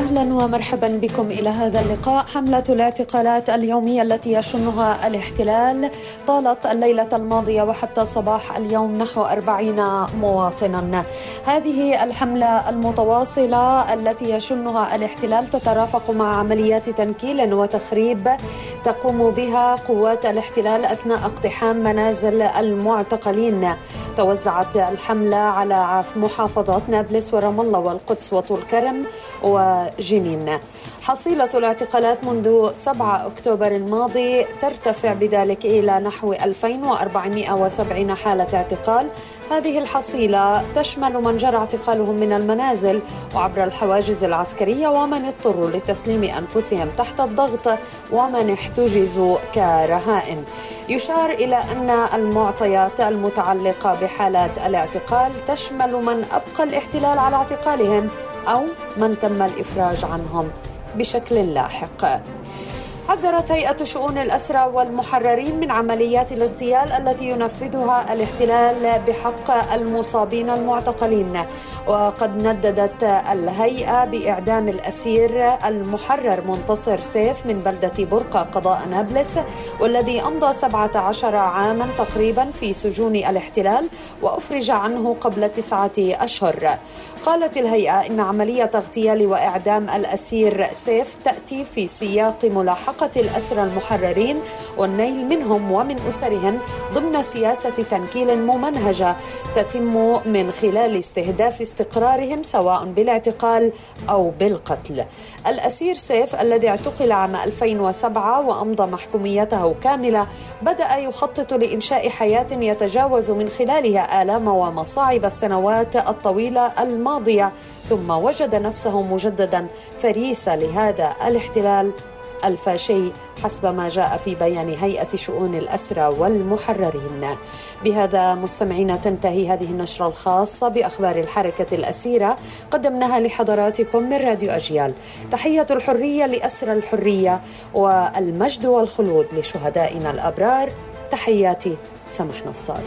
أهلا ومرحبا بكم إلى هذا اللقاء. حملة الاعتقالات اليومية التي يشنها الاحتلال طالت الليلة الماضية وحتى صباح اليوم نحو أربعين مواطنا. هذه الحملة المتواصلة التي يشنها الاحتلال تترافق مع عمليات تنكيل وتخريب تقوم بها قوات الاحتلال أثناء اقتحام منازل المعتقلين. توزعت الحملة على محافظات نابلس ورام الله والقدس وطول كرم وجنين حصيلة الاعتقالات منذ 7 أكتوبر الماضي ترتفع بذلك إلى نحو 2470 حالة اعتقال. هذه الحصيلة تشمل من جرى اعتقالهم من المنازل وعبر الحواجز العسكرية ومن اضطروا لتسليم أنفسهم تحت الضغط ومن احتجزوا كرهائن. يشار إلى أن المعطيات المتعلقة بحالات الاعتقال تشمل من أبقى الاحتلال على اعتقالهم أو من تم الإفراج عنهم بشكل لاحق. حذرت هيئة شؤون الأسرى والمحررين من عمليات الاغتيال التي ينفذها الاحتلال بحق المصابين المعتقلين. وقد نددت الهيئة بإعدام الأسير المحرر منتصر سيف من بلدة برقة قضاء نابلس والذي أمضى 17 عاما تقريبا في سجون الاحتلال وأفرج عنه قبل تسعة أشهر. قالت الهيئة إن عملية اغتيال وإعدام الأسير سيف تأتي في سياق ملاحقة الأسرى المحررين والنيل منهم ومن أسرهم ضمن سياسة تنكيل ممنهجة تتم من خلال استهداف استقرارهم سواء بالاعتقال أو بالقتل. الأسير سيف الذي اعتقل عام 2007 وأمضى محكوميته كاملة بدأ يخطط لإنشاء حياة يتجاوز من خلالها آلام ومصاعب السنوات الطويلة الماضية ثم وجد نفسه مجددا فريسة لهذا الاحتلال. الفاشي حسب ما جاء في بيان هيئة شؤون الأسرى والمحررين. بهذا مستمعينا تنتهي هذه النشرة الخاصة بأخبار الحركة الأسيرة قدمناها لحضراتكم من راديو أجيال. تحية الحرية لأسرى الحرية والمجد والخلود لشهدائنا الأبرار. تحياتي سمح نصار.